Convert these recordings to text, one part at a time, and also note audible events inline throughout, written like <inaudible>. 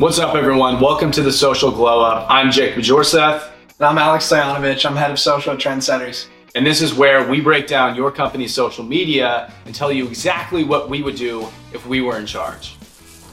What's up, everyone? Welcome to the Social Glow Up. I'm Jake Bajorseth, And I'm Alex Stoyanovich. I'm head of social at Trendsetters. and this is where we break down your company's social media and tell you exactly what we would do if we were in charge.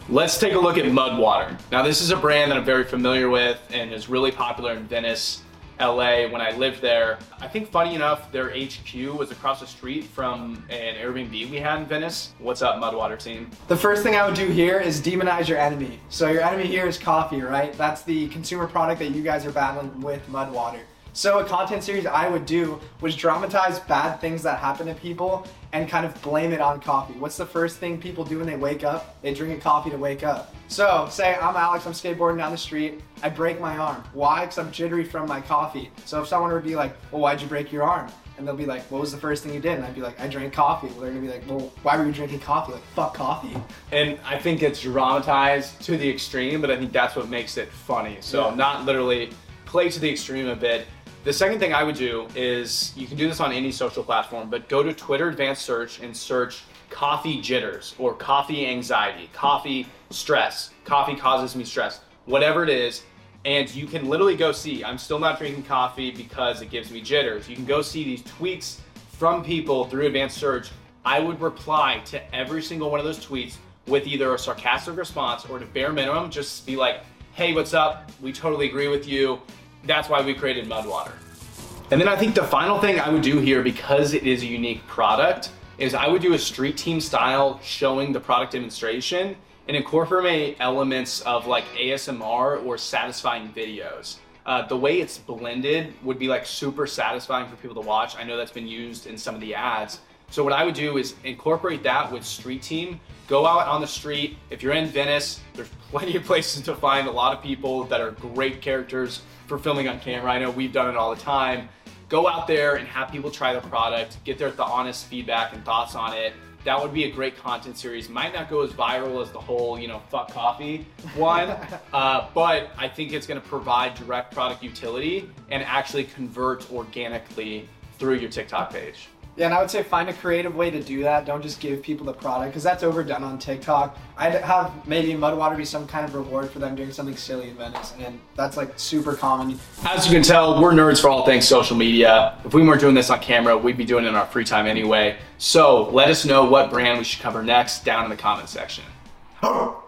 Let's take a look at Mudwater. Now, this is a brand that I'm very familiar with and is really popular in Venice, LA, when I lived there. I think, funny enough, their HQ was across the street from an Airbnb we had in Venice. What's up, Mudwater team? The first thing I would do here is demonize your enemy. So your enemy here is coffee, right? That's the consumer product that you guys are battling with Mudwater. So a content series I would do was dramatize bad things that happen to people and kind of blame it on coffee. What's the first thing people do when they wake up? They drink a coffee to wake up. So say I'm Alex, I'm skateboarding down the street, I break my arm. Why? Because I'm jittery from my coffee. So if someone would be like, well, why'd you break your arm? And they'll be like, what was the first thing you did? And I'd be like, I drank coffee. Well, they're gonna be like, well, why were you drinking coffee? Like, fuck coffee. And I think it's dramatized to the extreme, but I think that's what makes it funny. So Yeah. not literally play to the extreme a bit. The second thing I would do is you can do this on any social platform, but go to Twitter advanced search and search coffee jitters or coffee anxiety, coffee stress, coffee causes me stress, whatever it is. And you can literally go see, I'm still not drinking coffee because it gives me jitters. You can go see these tweets from people through advanced search. I would reply to every single one of those tweets with either a sarcastic response or to bare minimum, just be like, hey, what's up? We totally agree with you. That's why we created Mudwater. And then I think the final thing I would do here, because it is a unique product, is I would do a street team style showing the product demonstration and incorporate elements of like ASMR or satisfying videos. Uh, the way it's blended would be like super satisfying for people to watch. I know that's been used in some of the ads. So what I would do is incorporate that with Street Team. Go out on the street. If you're in Venice, there's <laughs> plenty of places to find a lot of people that are great characters for filming on camera. I know we've done it all the time. Go out there and have people try the product, get their th- honest feedback and thoughts on it. That would be a great content series. Might not go as viral as the whole, you know, fuck coffee <laughs> one, uh, but I think it's going to provide direct product utility and actually convert organically through your TikTok page. Yeah, and I would say find a creative way to do that. Don't just give people the product because that's overdone on TikTok. I'd have maybe Mudwater be some kind of reward for them doing something silly in Venice, and that's like super common. As you can tell, we're nerds for all things social media. If we weren't doing this on camera, we'd be doing it in our free time anyway. So let us know what brand we should cover next down in the comment section. <gasps> <laughs>